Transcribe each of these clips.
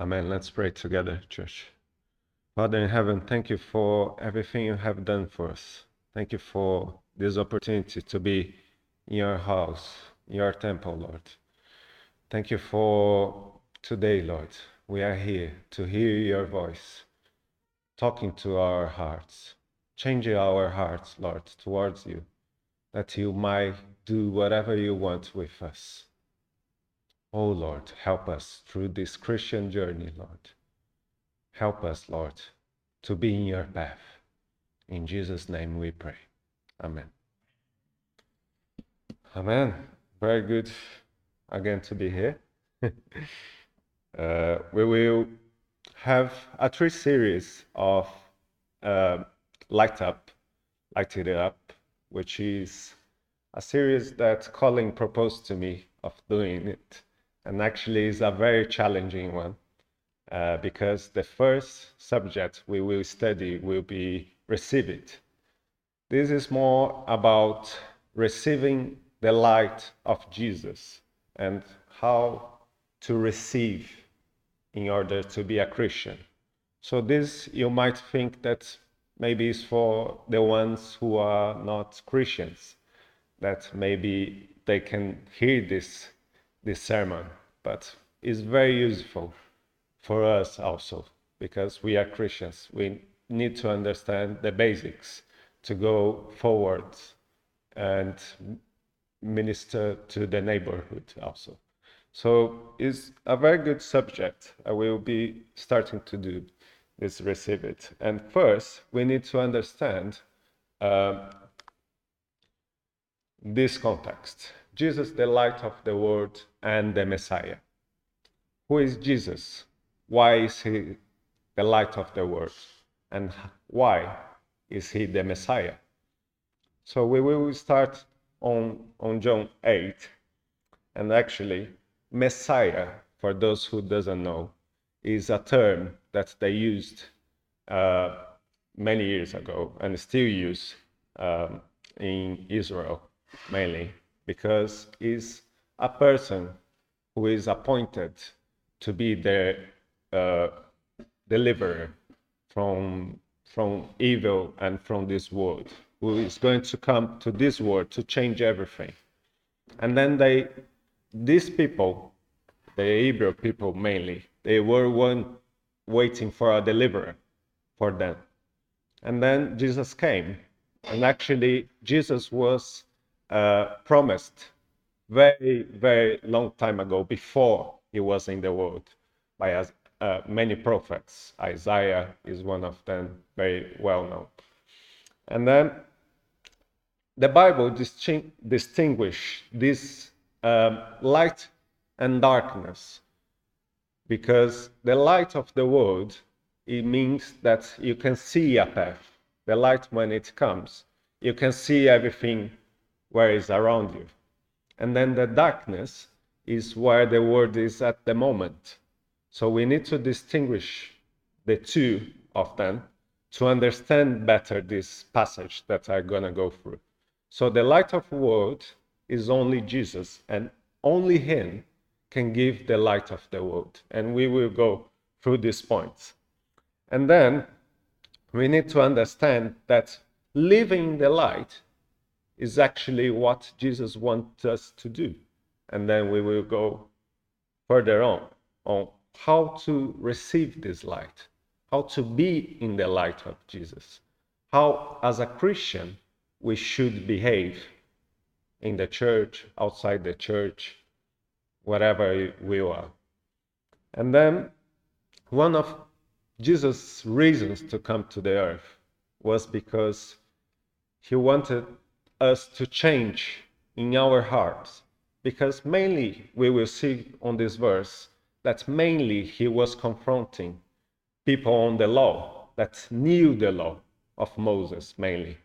Amen. Let's pray together, church. Father in heaven, thank you for everything you have done for us. Thank you for this opportunity to be in your house, in your temple, Lord. Thank you for today, Lord. We are here to hear your voice, talking to our hearts, changing our hearts, Lord, towards you, that you might do whatever you want with us. Oh Lord, help us through this Christian journey, Lord. Help us, Lord, to be in your path. In Jesus' name we pray. Amen. Amen. Very good again to be here. uh, we will have a three series of uh, Light Up, Light It Up, which is a series that Colin proposed to me of doing it and actually is a very challenging one uh, because the first subject we will study will be receive it. This is more about receiving the light of Jesus and how to receive in order to be a Christian. So this you might think that maybe is for the ones who are not Christians, that maybe they can hear this this sermon, but it's very useful for us also because we are Christians. We need to understand the basics to go forward and minister to the neighborhood also. So it's a very good subject. I will be starting to do this receive it. And first, we need to understand uh, this context. Jesus, the light of the world and the Messiah. Who is Jesus? Why is he the light of the world? And why is he the Messiah? So we will start on, on John 8. And actually, Messiah, for those who doesn't know, is a term that they used uh, many years ago and still use um, in Israel mainly because is a person who is appointed to be the uh, deliverer from from evil and from this world who is going to come to this world to change everything. And then they these people the hebrew people mainly they were one waiting for a deliverer for them. And then jesus came and actually jesus was uh, promised very, very long time ago, before he was in the world, by uh, many prophets. Isaiah is one of them, very well known. And then the Bible disting- distinguish this um, light and darkness because the light of the world it means that you can see a path. The light when it comes, you can see everything where is around you. And then the darkness is where the world is at the moment. So we need to distinguish the two of them to understand better this passage that I'm going to go through. So the light of the world is only Jesus, and only Him can give the light of the world. And we will go through these points. And then we need to understand that living the light is actually what Jesus wants us to do. And then we will go further on on how to receive this light, how to be in the light of Jesus, how, as a Christian, we should behave in the church, outside the church, wherever we are. And then one of Jesus' reasons to come to the earth was because he wanted us to change in our hearts. Because mainly we will see on this verse that mainly he was confronting people on the law that knew the law of Moses mainly.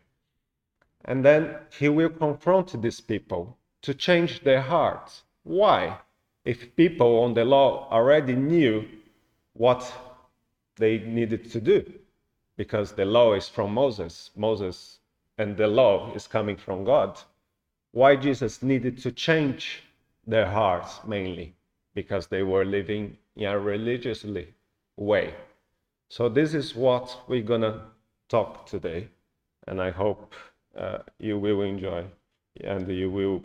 And then he will confront these people to change their hearts. Why? If people on the law already knew what they needed to do, because the law is from Moses. Moses and the law is coming from God. Why Jesus needed to change their hearts mainly? Because they were living in a religiously way. So this is what we're gonna talk today, and I hope uh, you will enjoy and you will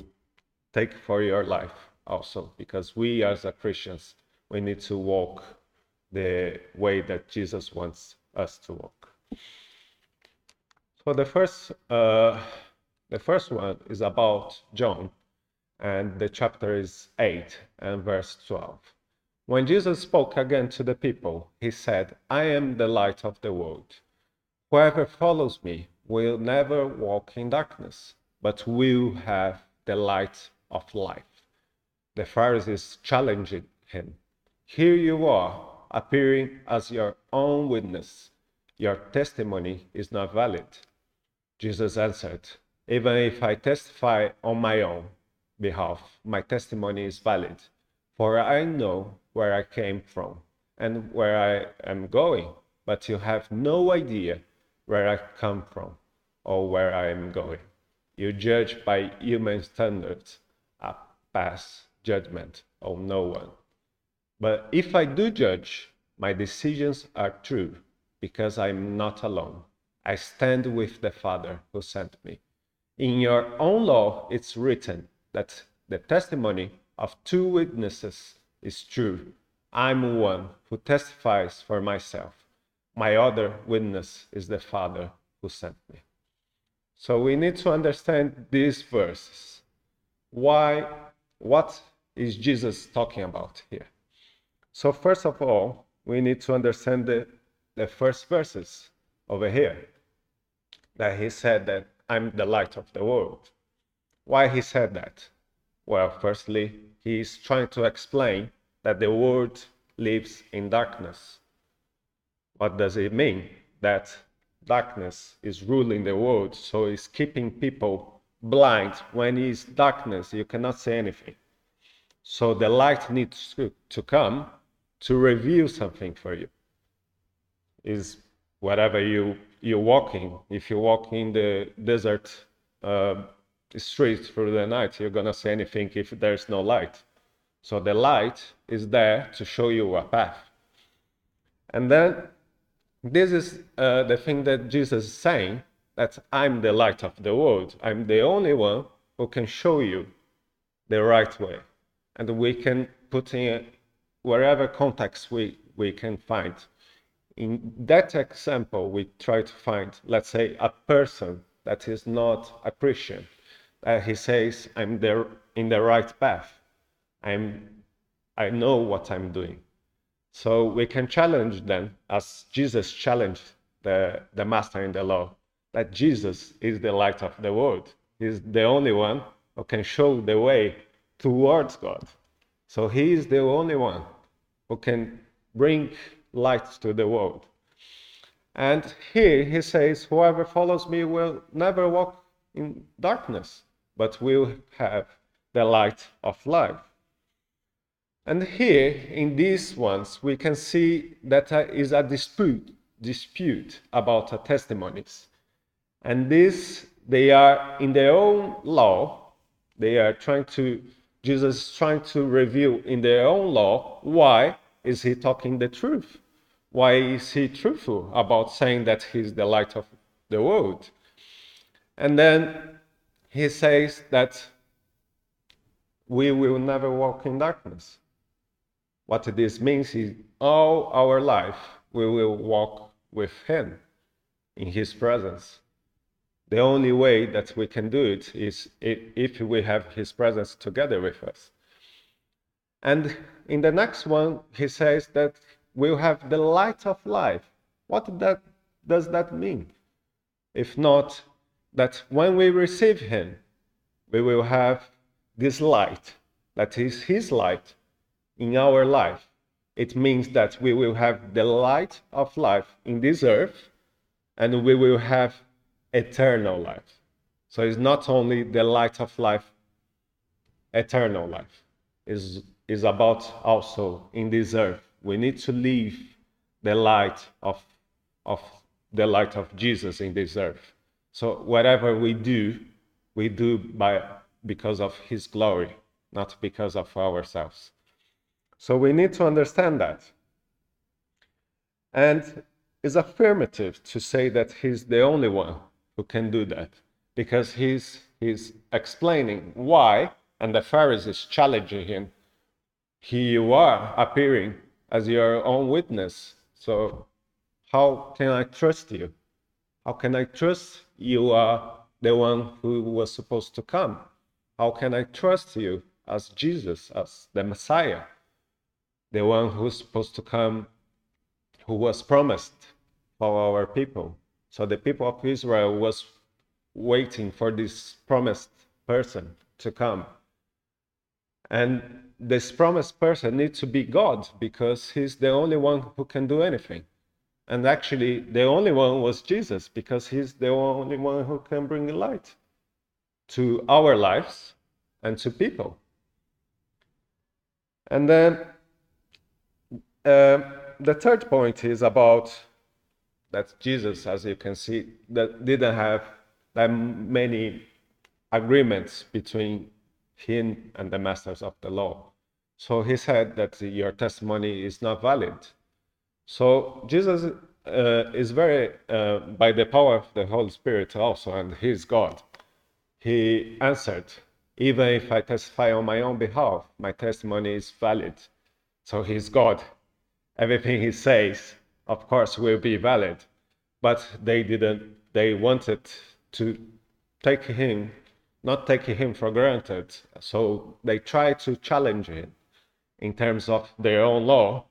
take for your life also, because we as a Christians we need to walk the way that Jesus wants us to walk. So the first, uh, the first one is about John, and the chapter is 8 and verse 12. When Jesus spoke again to the people, he said, I am the light of the world. Whoever follows me will never walk in darkness, but will have the light of life. The Pharisees challenged him. Here you are, appearing as your own witness. Your testimony is not valid. Jesus answered, Even if I testify on my own behalf, my testimony is valid, for I know where I came from and where I am going, but you have no idea where I come from or where I am going. You judge by human standards, I pass judgment on no one. But if I do judge, my decisions are true because I'm not alone. I stand with the Father who sent me. In your own law, it's written that the testimony of two witnesses is true. I'm one who testifies for myself. My other witness is the Father who sent me. So we need to understand these verses. Why, what is Jesus talking about here? So, first of all, we need to understand the, the first verses over here that he said that I'm the light of the world. Why he said that? Well, firstly, he's trying to explain that the world lives in darkness. What does it mean? That darkness is ruling the world, so it's keeping people blind. When it's darkness, you cannot see anything. So the light needs to, to come to reveal something for you. Is whatever you you're walking. If you walk in the desert uh, streets through the night, you're gonna see anything if there's no light. So the light is there to show you a path. And then this is uh, the thing that Jesus is saying that I'm the light of the world. I'm the only one who can show you the right way. And we can put in wherever context we, we can find in that example, we try to find, let's say, a person that is not a Christian. He says, I'm there in the right path. I'm, I know what I'm doing. So we can challenge them, as Jesus challenged the, the master in the law, that Jesus is the light of the world. He's the only one who can show the way towards God. So he is the only one who can bring light to the world. And here he says, Whoever follows me will never walk in darkness, but will have the light of life. And here in these ones, we can see that there is a dispute, dispute about testimonies. And this, they are in their own law, they are trying to, Jesus is trying to reveal in their own law why is he talking the truth? Why is he truthful about saying that he's the light of the world? And then he says that we will never walk in darkness. What this means is all our life we will walk with him in his presence. The only way that we can do it is if we have his presence together with us. And in the next one, he says that we'll have the light of life. What that, does that mean? If not, that when we receive him, we will have this light, that is his light, in our life. It means that we will have the light of life in this earth, and we will have eternal life. So it's not only the light of life, eternal life. Is is about also in this earth. We need to live the light of, of the light of Jesus in this earth. So whatever we do, we do by because of his glory, not because of ourselves. So we need to understand that. And it's affirmative to say that he's the only one who can do that because he's, he's explaining why, and the Pharisees challenging him. Here you are appearing as your own witness. So, how can I trust you? How can I trust you are the one who was supposed to come? How can I trust you as Jesus, as the Messiah, the one who's supposed to come, who was promised for our people? So the people of Israel was waiting for this promised person to come. And this promised person needs to be God because he's the only one who can do anything. And actually, the only one was Jesus because he's the only one who can bring light to our lives and to people. And then uh, the third point is about that Jesus, as you can see, that didn't have that many agreements between him and the masters of the law. So he said that your testimony is not valid. So Jesus uh, is very, uh, by the power of the Holy Spirit also, and he's God. He answered, even if I testify on my own behalf, my testimony is valid. So he's God. Everything he says, of course, will be valid. But they didn't, they wanted to take him, not take him for granted. So they tried to challenge him in terms of their own law.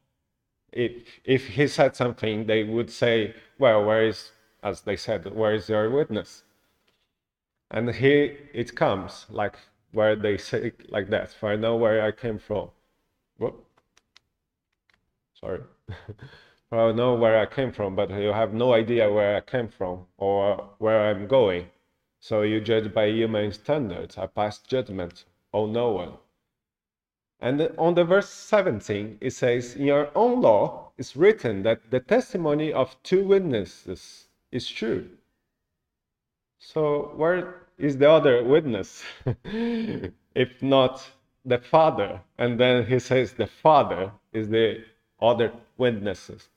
If, if he said something, they would say, well, where is, as they said, where is your witness? And here it comes, like where they say like that, for I know where I came from. Whoop. Sorry. for I know where I came from, but you have no idea where I came from or where I'm going. So you judge by human standards. I pass judgment on no one. And on the verse 17, it says, In your own law is written that the testimony of two witnesses is true. So where is the other witness? if not the Father. And then he says the Father is the other witnesses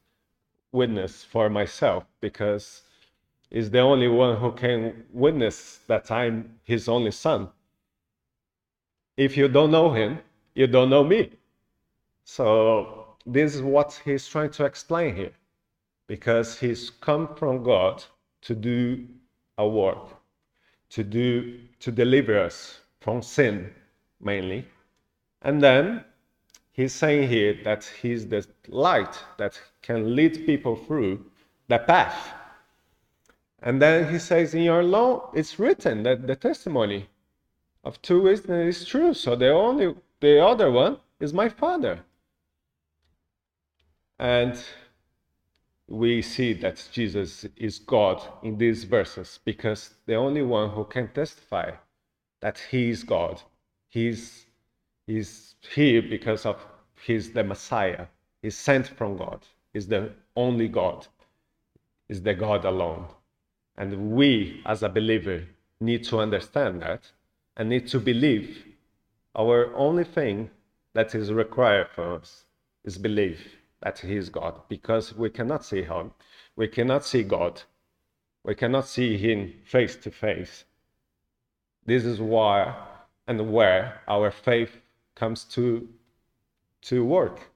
witness for myself because is the only one who can witness that I'm his only son. If you don't know him, you don't know me. So this is what he's trying to explain here. Because he's come from God to do a work, to do to deliver us from sin mainly. And then he's saying here that he's the light that can lead people through the path and then he says, In your law, it's written that the testimony of two witnesses is true. So the only the other one is my father. And we see that Jesus is God in these verses because the only one who can testify that he is God, he's, he's here because of he's the Messiah, he's sent from God, he's the only God, is the God alone. And we, as a believer, need to understand that and need to believe. Our only thing that is required for us is belief that He is God, because we cannot see Him. We cannot see God. We cannot see Him face to face. This is why and where our faith comes to, to work.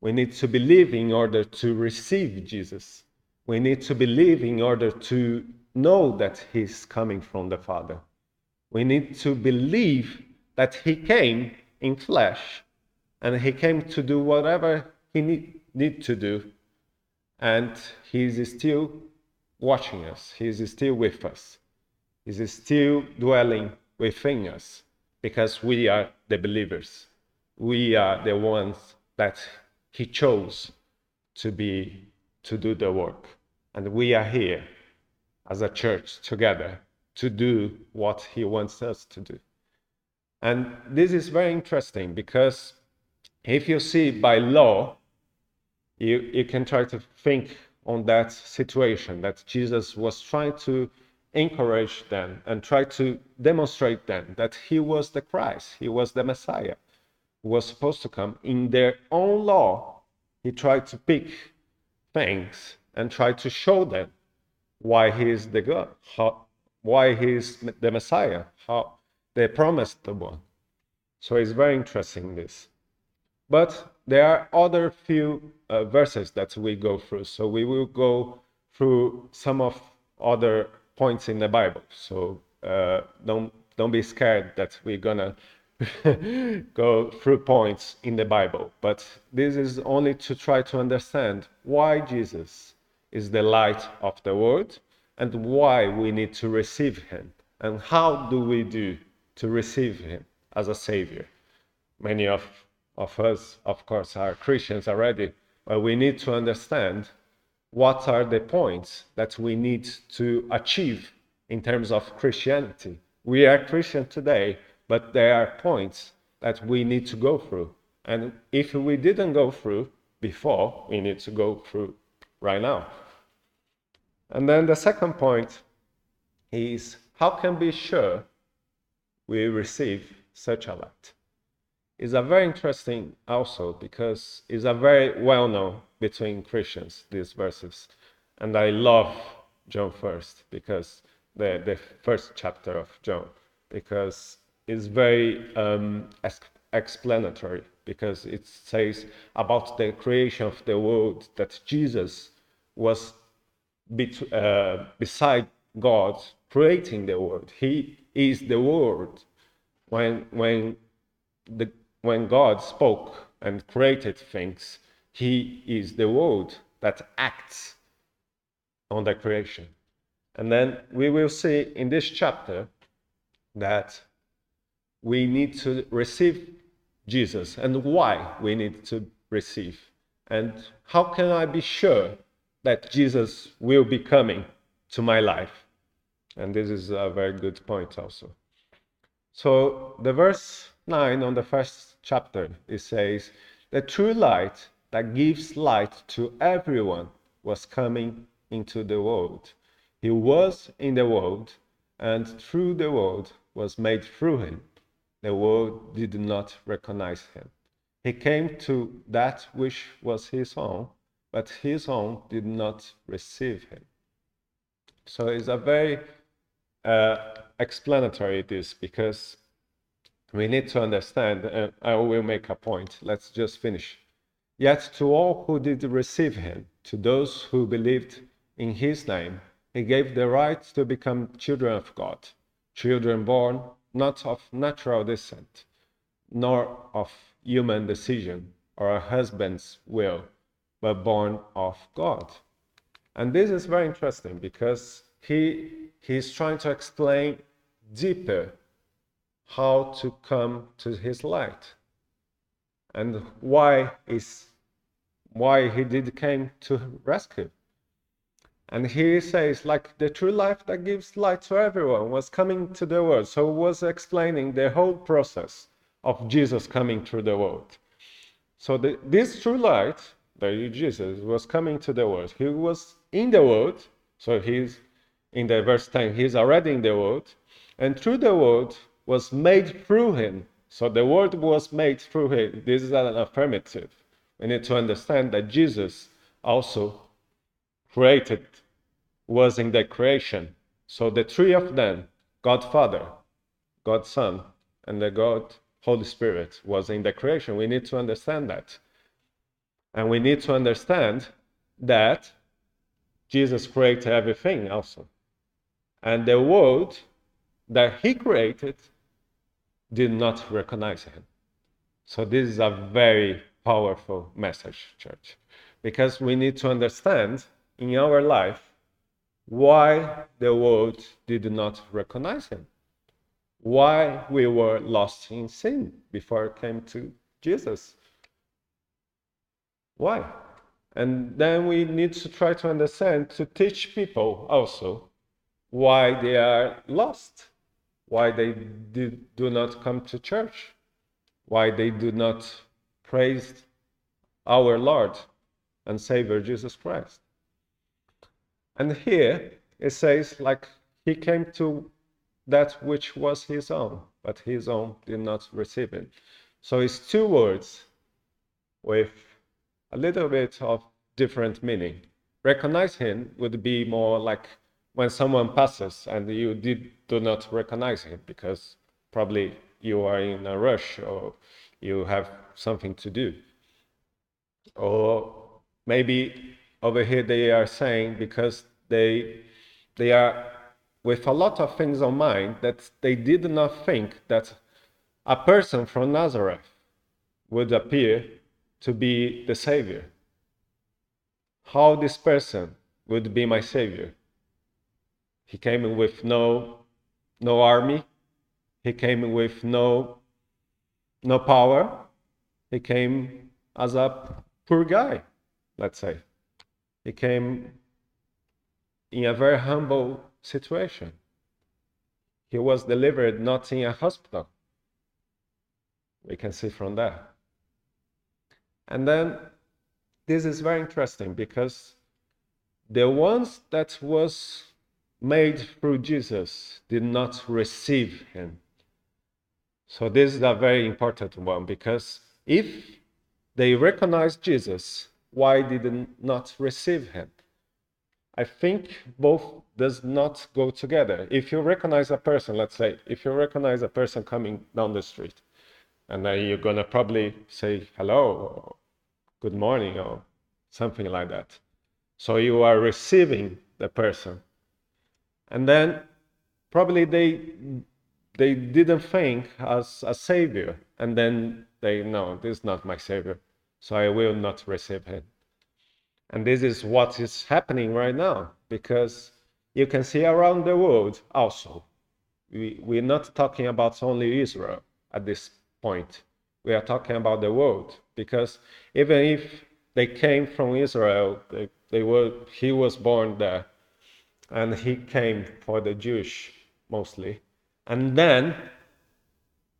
We need to believe in order to receive Jesus. We need to believe in order to know that He's coming from the Father. We need to believe that He came in flesh and He came to do whatever He need, need to do. And He is still watching us, He is still with us, He is still dwelling within us because we are the believers. We are the ones that He chose to be to do the work. And we are here as a church together to do what He wants us to do. And this is very interesting because if you see by law, you, you can try to think on that situation that Jesus was trying to encourage them and try to demonstrate them that he was the Christ, he was the Messiah. who was supposed to come, in their own law, he tried to pick things and try to show them why he is the God, how, why he is the Messiah, how they promised the one. So it's very interesting this. But there are other few uh, verses that we go through. So we will go through some of other points in the Bible. So uh, don't don't be scared that we're gonna go through points in the Bible. But this is only to try to understand why Jesus is the light of the world and why we need to receive him and how do we do to receive him as a savior. Many of, of us, of course, are Christians already, but we need to understand what are the points that we need to achieve in terms of Christianity. We are Christian today, but there are points that we need to go through. And if we didn't go through before, we need to go through right now. And then the second point is how can we be sure we receive such a lot. It's a very interesting also because it's a very well known between Christians, these verses. And I love John first because the, the first chapter of John, because it's very um, explanatory, because it says about the creation of the world that Jesus was uh, beside God creating the world. He is the Word. When, when, the, when God spoke and created things, he is the word that acts on the creation. And then we will see in this chapter that we need to receive Jesus and why we need to receive. And how can I be sure that Jesus will be coming to my life? And this is a very good point also. So the verse 9 on the first chapter, it says, The true light that gives light to everyone was coming into the world. He was in the world, and through the world was made through him. The world did not recognize him. He came to that which was his own, but his own did not receive him. So it's a very uh, explanatory this because we need to understand, and I will make a point. Let's just finish. Yet to all who did receive him, to those who believed in his name, he gave the right to become children of God, children born not of natural descent, nor of human decision or a husband's will, but born of God. And this is very interesting because he he's trying to explain deeper how to come to his light and why is why he did came to rescue. And he says, like the true life that gives light to everyone was coming to the world. So was explaining the whole process of Jesus coming through the world. So the, this true light, the Jesus, was coming to the world. He was in the world. So he's in the verse 10, he's already in the world. And through the world was made through him. So the world was made through him. This is an affirmative we need to understand that Jesus also created, was in the creation. So the three of them, God Father, God Son, and the God Holy Spirit, was in the creation. We need to understand that. And we need to understand that Jesus created everything also. And the world that he created did not recognize him. So this is a very powerful message, church, because we need to understand in our life why the world did not recognize him, why we were lost in sin before it came to Jesus. Why? And then we need to try to understand to teach people also why they are lost, why they do, do not come to church, why they do not praise our Lord and Savior Jesus Christ. And here it says, like he came to that which was his own, but his own did not receive him. So it's two words with a little bit of different meaning. Recognize him would be more like when someone passes and you did, do not recognize him because probably you are in a rush or you have something to do. Or maybe over here they are saying because they they are with a lot of things on mind that they did not think that a person from Nazareth would appear to be the Savior. How this person would be my Savior? He came in with no, no army. He came in with no, no power. He came as a poor guy, let's say. He came in a very humble situation. He was delivered not in a hospital. We can see from that. And then this is very interesting because the ones that was made through Jesus did not receive him. So this is a very important one because if they recognize Jesus, why did they not receive him? I think both does not go together. If you recognize a person, let's say, if you recognize a person coming down the street, and then you're gonna probably say hello, good morning, or something like that. So you are receiving the person, and then probably they they didn't think as a savior, and then they know this is not my savior, so I will not receive him. And this is what is happening right now because you can see around the world also. We, we're not talking about only Israel at this point. We are talking about the world because even if they came from Israel, they, they were, he was born there and he came for the Jewish mostly. And then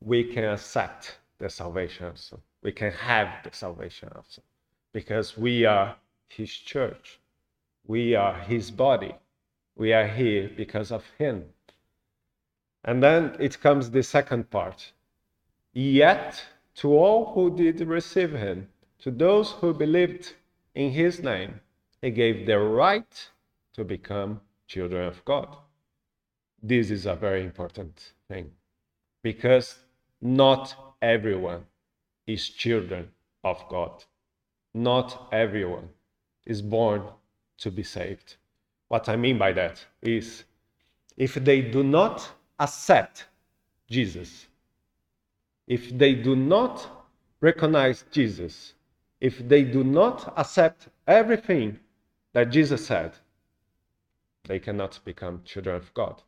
we can accept the salvation. We can have the salvation also because we are his church. We are his body. We are here because of him. And then it comes the second part. Yet to all who did receive him, to those who believed in his name, he gave the right to become children of God. This is a very important thing because not everyone is children of God. Not everyone is born to be saved. What I mean by that is if they do not accept Jesus, if they do not recognize Jesus, if they do not accept everything that Jesus said, they cannot become children of God.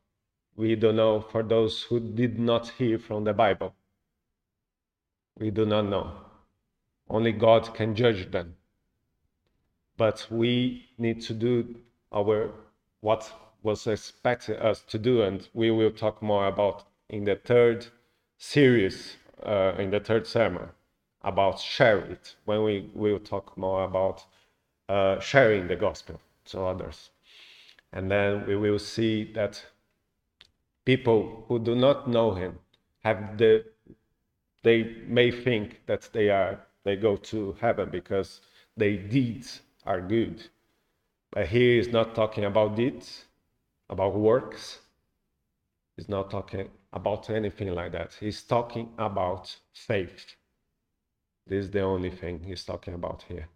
We don't know for those who did not hear from the Bible. We do not know. Only God can judge them but we need to do our what was expected us to do, and we will talk more about in the third series, uh, in the third sermon, about share it, when we will talk more about uh, sharing the gospel to others. And then we will see that people who do not know him have the they may think that they are they go to heaven because their deeds are good. But he is not talking about deeds, about works. He's not talking about anything like that. He's talking about faith. This is the only thing he's talking about here.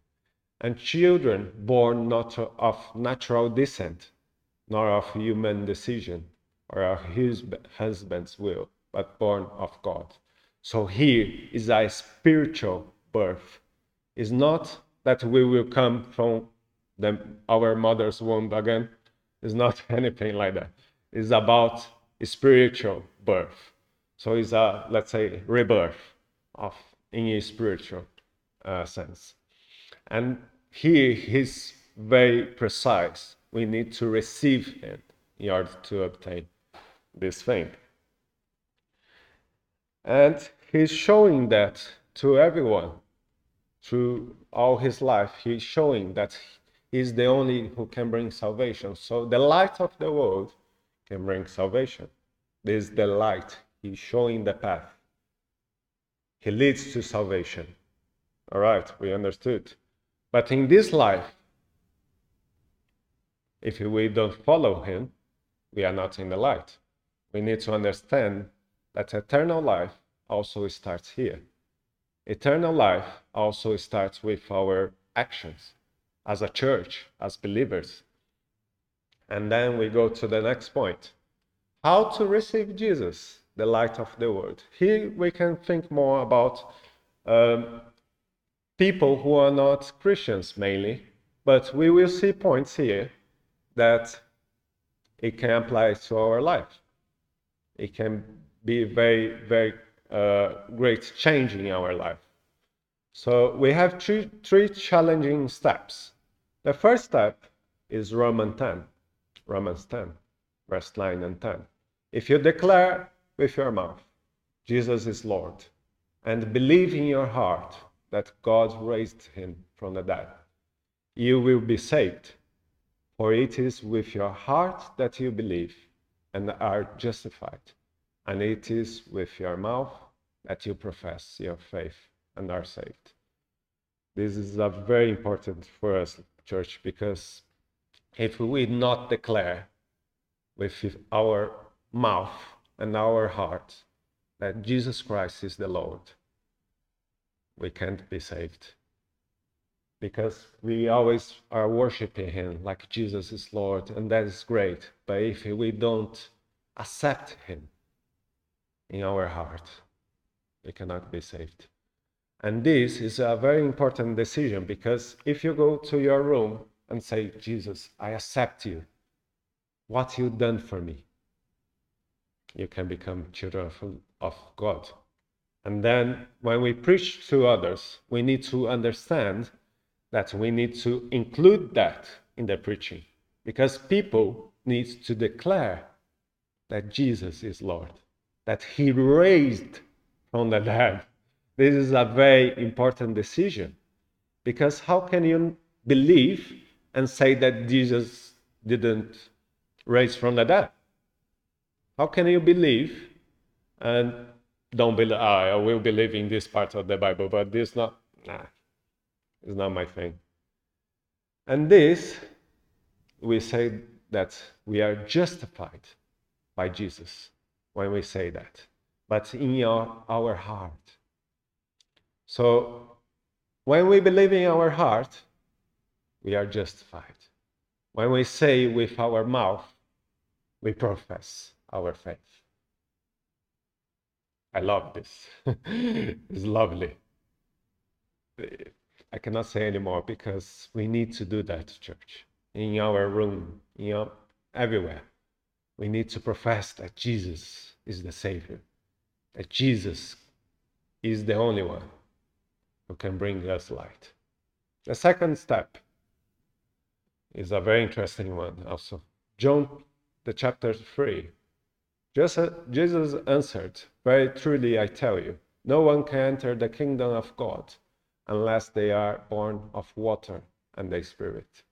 And children born not of natural descent, nor of human decision, or of his husband's will, but born of God. So here is a spiritual birth. It's not that we will come from the, our mother's womb again. It's not anything like that. It's about spiritual birth. So it's a, let's say, rebirth of in a spiritual uh, sense. And here he's very precise. We need to receive it in order to obtain this thing. And he's showing that to everyone through all his life, he's showing that he's the only who can bring salvation. So the light of the world can bring salvation. This is the light. He's showing the path. He leads to salvation. All right, we understood. But in this life, if we don't follow him, we are not in the light. We need to understand that eternal life also starts here. Eternal life also starts with our actions as a church, as believers. And then we go to the next point how to receive Jesus, the light of the world. Here we can think more about um, people who are not Christians mainly, but we will see points here that it can apply to our life. It can be a very, very uh, great change in our life. So we have three, three challenging steps. The first step is Romans 10, Romans 10, verse 9 and 10. If you declare with your mouth, Jesus is Lord, and believe in your heart that God raised him from the dead, you will be saved. For it is with your heart that you believe and are justified, and it is with your mouth that you profess your faith and are saved. This is a very important for us, church, because if we not declare with our mouth and our heart that Jesus Christ is the Lord, we can't be saved because we always are worshiping him like Jesus is Lord, and that is great. But if we don't accept him in our heart, we cannot be saved. And this is a very important decision because if you go to your room and say, Jesus, I accept you, what you've done for me, you can become children of, God. And then when we preach to others, we need to understand that we need to include that in the preaching because people need to declare that Jesus is Lord, that he raised from the dead. This is a very important decision because how can you believe and say that Jesus didn't raise from the dead? How can you believe and don't believe? Oh, I will believe in this part of the Bible, but this not. Nah, is not my thing. And this, we say that we are justified by Jesus when we say that, but in our, our heart. So when we believe in our heart, we are justified. When we say with our mouth, we profess our faith. I love this. it's lovely. I cannot say anymore because we need to do that, church. In our room, in our, everywhere. We need to profess that Jesus is the Savior, that Jesus is the only one who can bring us light. The second step is a very interesting one also. John, the chapter 3. Jesus answered, Very truly I tell you, no one can enter the kingdom of God unless they are born of water and the Spirit.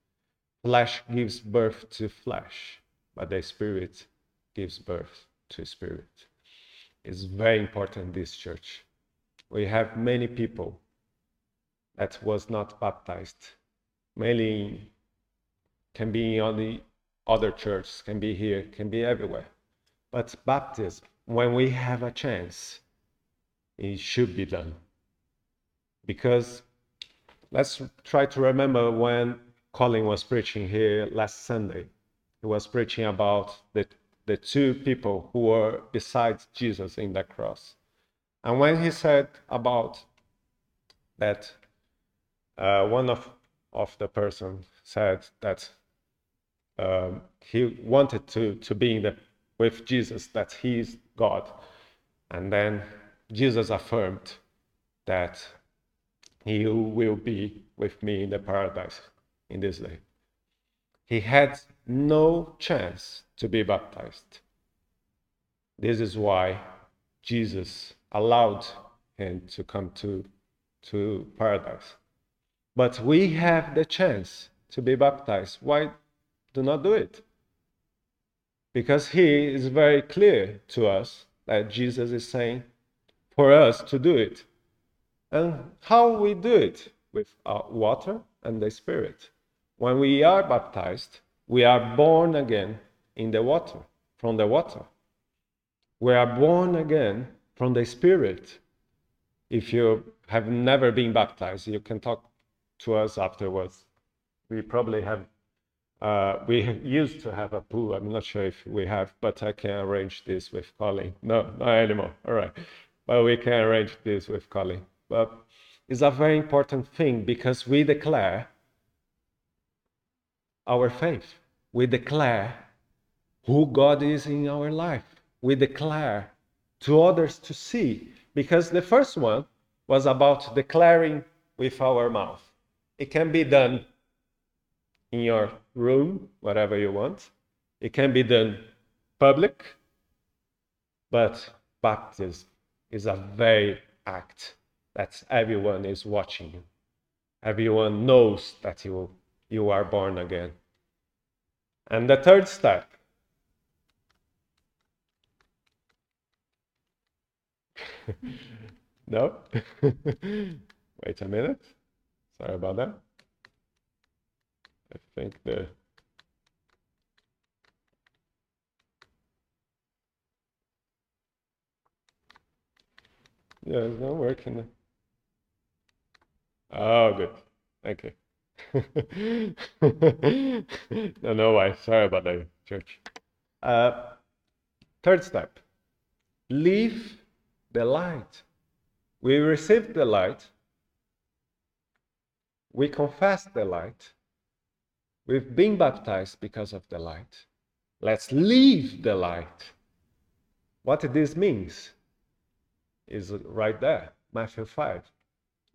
Flesh gives birth to flesh, but the Spirit gives birth to spirit. It's very important, this church. We have many people that was not baptized. Mainly can be on the other churches, can be here, can be everywhere. But baptism, when we have a chance, it should be done because let's try to remember when Colin was preaching here last Sunday. He was preaching about the, the two people who were beside Jesus in the cross. And when he said about that, uh, one of, of the person said that um, he wanted to, to be in the, with Jesus, that he is God. And then Jesus affirmed that he will be with me in the paradise in this day. He had no chance to be baptized. This is why Jesus allowed him to come to, to paradise. But we have the chance to be baptized. Why do not do it? Because he is very clear to us that Jesus is saying for us to do it And how we do it? With water and the Spirit. When we are baptized, we are born again in the water, from the water. We are born again from the Spirit. If you have never been baptized, you can talk to us afterwards. We probably have, uh, we used to have a pool. I'm not sure if we have, but I can arrange this with Colin. No, not anymore. All right. But we can arrange this with Colin. But it's a very important thing because we declare our faith. We declare who God is in our life. We declare to others to see. Because the first one was about declaring with our mouth. It can be done in your room, whatever you want. It can be done public, but baptism is a very act that everyone is watching you. Everyone knows that you, you are born again. And the third step no? Wait a minute. Sorry about that. I think the Yeah, it's not working. Oh, good. Thank you. Don't know why. Sorry about that, church. Uh, third step leave the light. We receive the light. We confess the light. We've been baptized because of the light. Let's leave the light. What this means is right there, Matthew 5.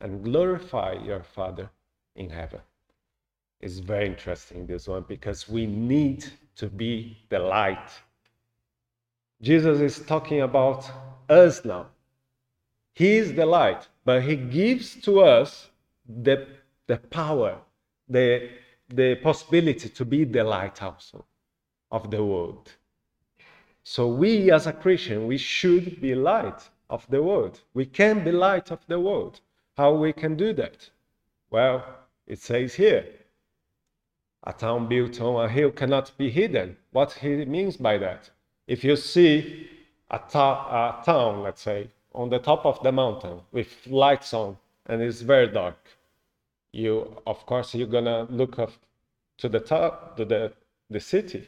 and glorify your Father in heaven. It's very interesting, this one, because we need to be the light. Jesus is talking about us now. He is the light, but He gives to us the, the power, the, the possibility to be the light also of the world. So we as a Christian, we should be light of the world. We can be light of the world. How we can do that? Well, it says here, a town built on a hill cannot be hidden. What he means by that? If you see a, a town, let's say, on the top of the mountain with lights on and it's very dark, you, of course, you're gonna look up to the top, to the, the city.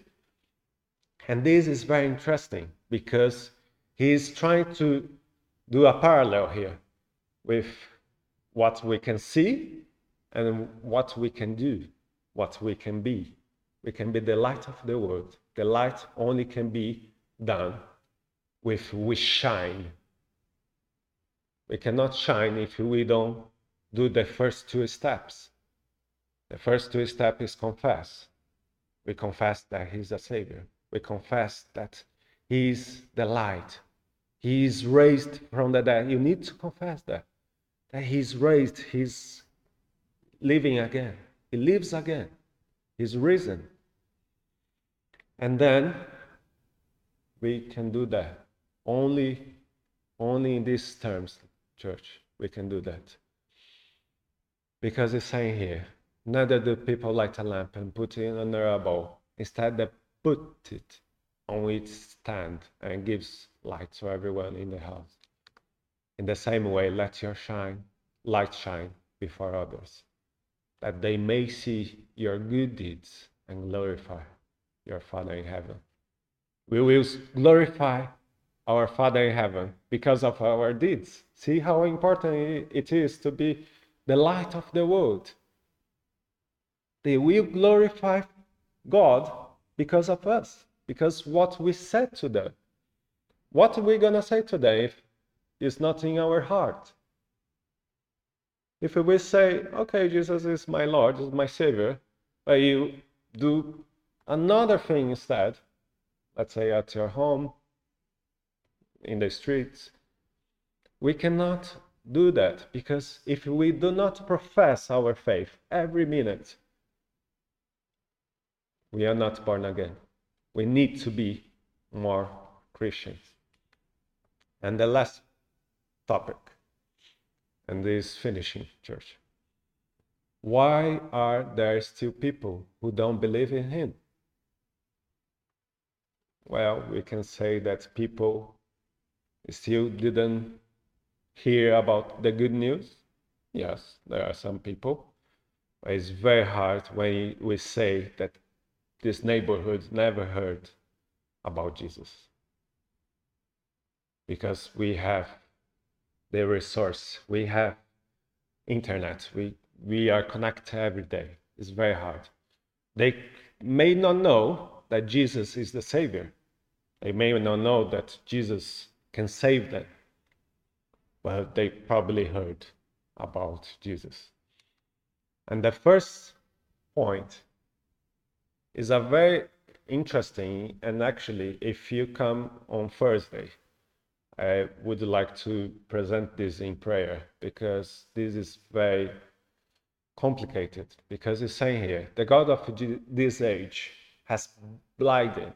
And this is very interesting because he's trying to do a parallel here with what we can see and what we can do, what we can be. We can be the light of the world. The light only can be done with we shine. We cannot shine if we don't do the first two steps. The first two steps is confess. We confess that He's a Savior. We confess that He is the light. He is raised from the dead. You need to confess that that he's raised, he's living again. He lives again. He's risen. And then we can do that. Only, only in these terms, church, we can do that. Because it's saying here, neither do people light a lamp and put it under a bowl. Instead, they put it on its stand and gives light to everyone in the house. In the same way, let your shine, light shine before others, that they may see your good deeds and glorify your Father in heaven. We will glorify our Father in heaven because of our deeds. See how important it is to be the light of the world. They will glorify God because of us, because what we said to them. What are we going to say to them if it's not in our heart? If we say, okay, Jesus is my Lord, is my Savior, but you do another thing instead, let's say at your home, in the streets, we cannot do that because if we do not profess our faith every minute, we are not born again. We need to be more Christians. And the last topic, and this finishing, church. Why are there still people who don't believe in Him? Well, we can say that people still didn't hear about the good news. Yes, there are some people. It's very hard when we say that this neighborhood never heard about Jesus. Because we have the resource, we have internet, we, we are connected every day. It's very hard. They may not know that Jesus is the Savior. They may not know that Jesus can save them. But they probably heard about Jesus. And the first point is a very interesting, and actually, if you come on Thursday, I would like to present this in prayer because this is very complicated. Because it's saying here, the God of this age has blinded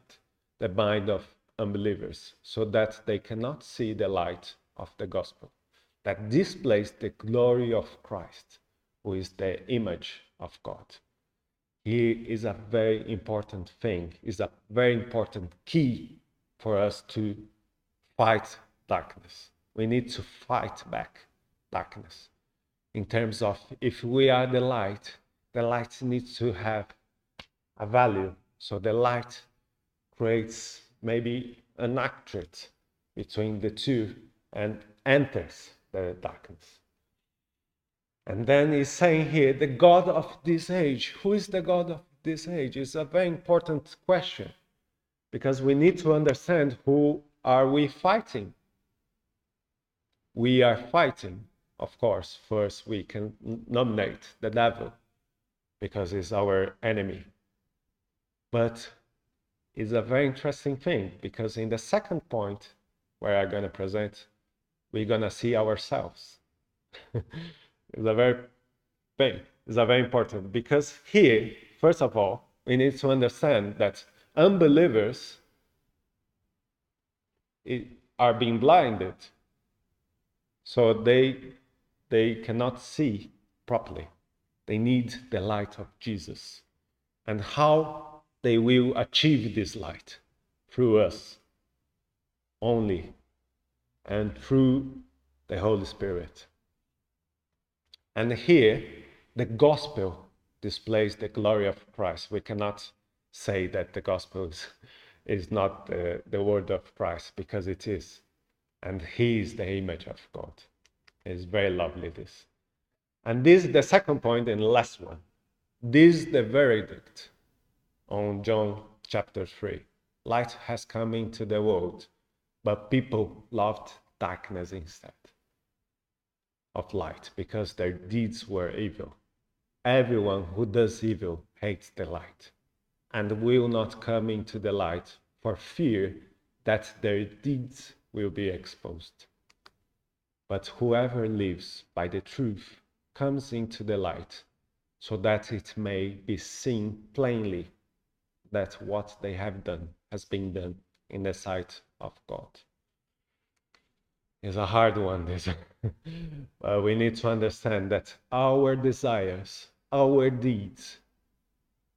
the mind of unbelievers so that they cannot see the light of the gospel that displays the glory of Christ, who is the image of God. He is a very important thing, is a very important key for us to fight darkness. We need to fight back darkness. In terms of if we are the light, the light needs to have a value. So the light creates maybe an actress between the two and enters the darkness. And then he's saying here, the God of this age. Who is the God of this age? Is a very important question because we need to understand who are we fighting. We are fighting, of course. First, we can nominate the devil because he's our enemy. But it's a very interesting thing because in the second point where I'm going to present, we're going to see ourselves. it's a very thing. It's a very important because here, first of all, we need to understand that unbelievers are being blinded, so they they cannot see properly. They need the light of Jesus, and how they will achieve this light through us only, and through the Holy Spirit. And here, the gospel displays the glory of Christ. We cannot say that the gospel is, is not uh, the word of Christ because it is. And he is the image of God. It's very lovely, this. And this is the second point and last one. This is the verdict on John chapter 3. Light has come into the world, but people loved darkness instead of light because their deeds were evil. Everyone who does evil hates the light and will not come into the light for fear that their deeds will be exposed. But whoever lives by the truth comes into the light so that it may be seen plainly that what they have done has been done in the sight of God. It's a hard one, this. but we need to understand that our desires, our deeds,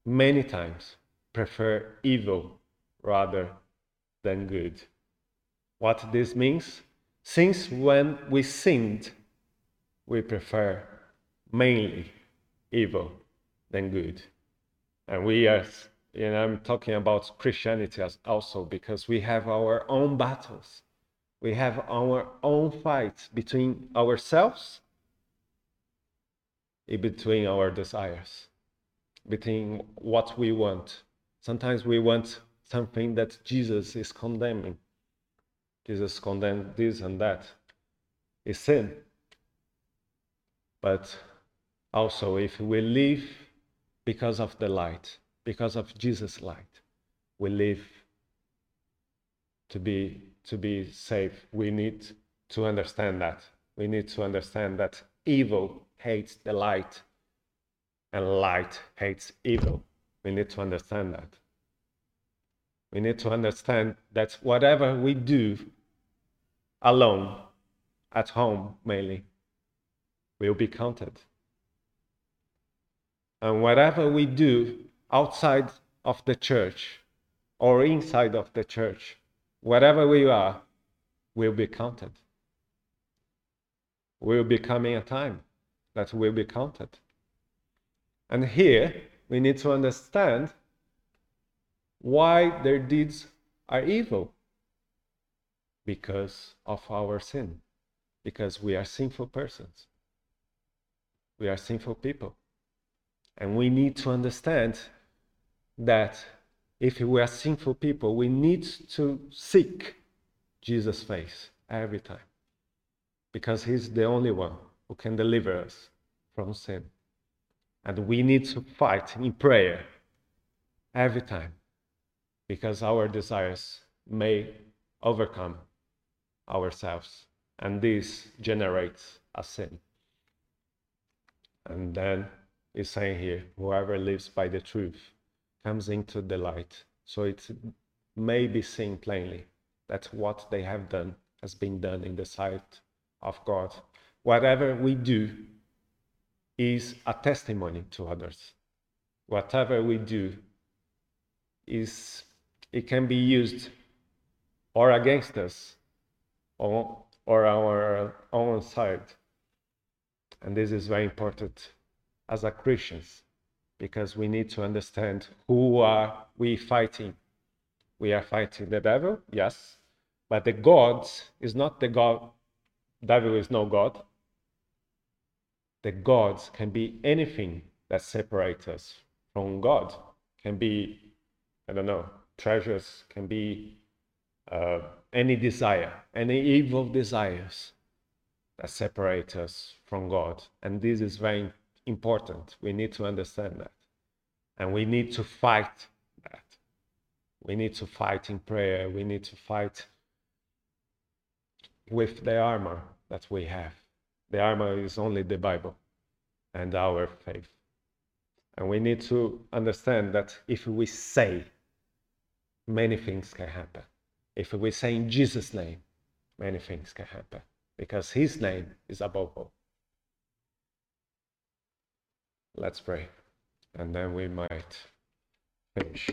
many times prefer evil rather than good. What this means? Since when we sinned, we prefer mainly evil than good. And we are, know, I'm talking about Christianity as also because we have our own battles we have our own fight between ourselves and between our desires, between what we want. Sometimes we want something that Jesus is condemning. Jesus condemned this and that is sin. but also if we live because of the light, because of Jesus' light, we live to be to be safe. We need to understand that. We need to understand that evil hates the light and light hates evil. We need to understand that. We need to understand that whatever we do alone, at home mainly, will be counted. And whatever we do outside of the church or inside of the church, whatever we are, will be counted. Will be coming a time that will be counted. And here we need to understand why their deeds are evil. Because of our sin. Because we are sinful persons. We are sinful people. And we need to understand that if we are sinful people, we need to seek Jesus' face every time. Because He's the only one who can deliver us from sin. And we need to fight in prayer every time because our desires may overcome ourselves. And this generates a sin. And then it's saying here, whoever lives by the truth comes into the light. So it may be seen plainly that what they have done has been done in the sight of God. Whatever we do is a testimony to others. Whatever we do is it can be used or against us or, or our own side. And this is very important as a Christians because we need to understand who are we fighting. We are fighting the devil, yes, but the God is not the God. Devil is no God. The gods can be anything that separates us from God. Can be, I don't know, treasures, can be uh, any desire, any evil desires that separate us from God. And this is very important. We need to understand that. And we need to fight that. We need to fight in prayer. We need to fight with the armor that we have. The armor is only the Bible and our faith. And we need to understand that if we say many things can happen. If we say in Jesus' name, many things can happen because his name is above all. Let's pray and then we might finish.